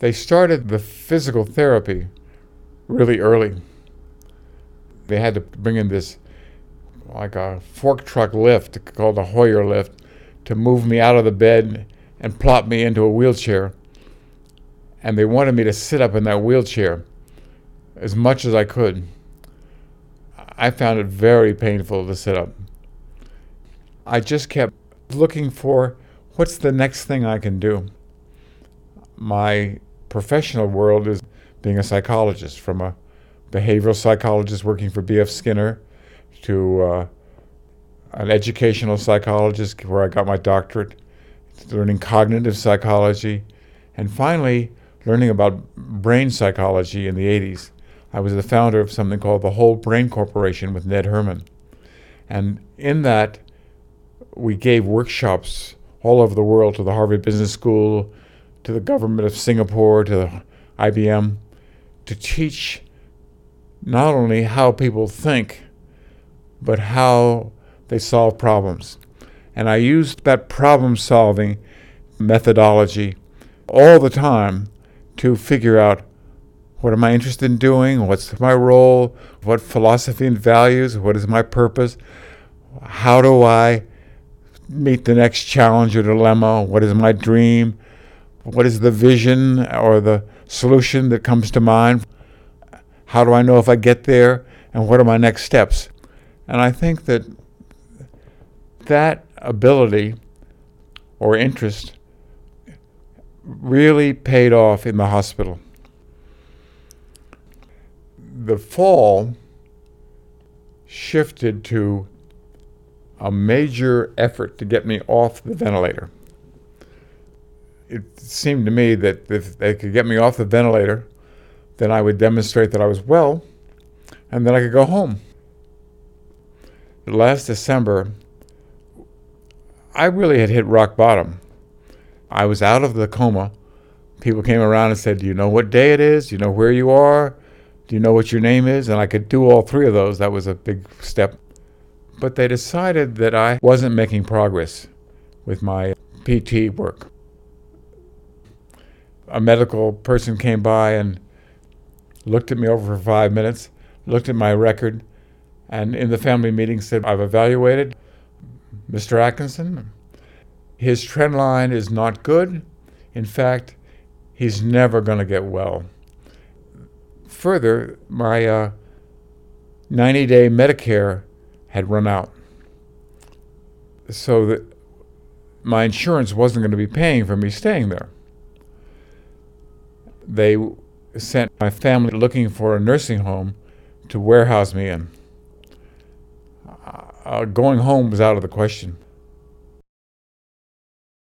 They started the physical therapy really early. They had to bring in this like a fork truck lift called a Hoyer lift to move me out of the bed and plop me into a wheelchair. And they wanted me to sit up in that wheelchair as much as I could. I found it very painful to sit up. I just kept looking for what's the next thing I can do. My professional world is being a psychologist, from a behavioral psychologist working for B.F. Skinner to uh, an educational psychologist where I got my doctorate, learning cognitive psychology, and finally learning about brain psychology in the 80s. I was the founder of something called the Whole Brain Corporation with Ned Herrmann. And in that, we gave workshops all over the world to the Harvard Business School, to the government of Singapore, to IBM, to teach not only how people think, but how they solve problems. And I used that problem solving methodology all the time to figure out what am I interested in doing? What's my role? What philosophy and values? What is my purpose? How do I meet the next challenge or dilemma? What is my dream? What is the vision or the solution that comes to mind? How do I know if I get there? And what are my next steps? And I think that that ability or interest really paid off in the hospital. The fall shifted to a major effort to get me off the ventilator. It seemed to me that if they could get me off the ventilator, then I would demonstrate that I was well, and then I could go home. Last December, I really had hit rock bottom. I was out of the coma. People came around and said, Do you know what day it is? Do you know where you are? Do you know what your name is? And I could do all three of those. That was a big step. But they decided that I wasn't making progress with my PT work. A medical person came by and looked at me over for five minutes, looked at my record, and in the family meeting said, I've evaluated Mr. Atkinson. His trend line is not good. In fact, he's never going to get well. Further, my 90 uh, day Medicare had run out. So that my insurance wasn't going to be paying for me staying there. They sent my family looking for a nursing home to warehouse me in. Uh, going home was out of the question.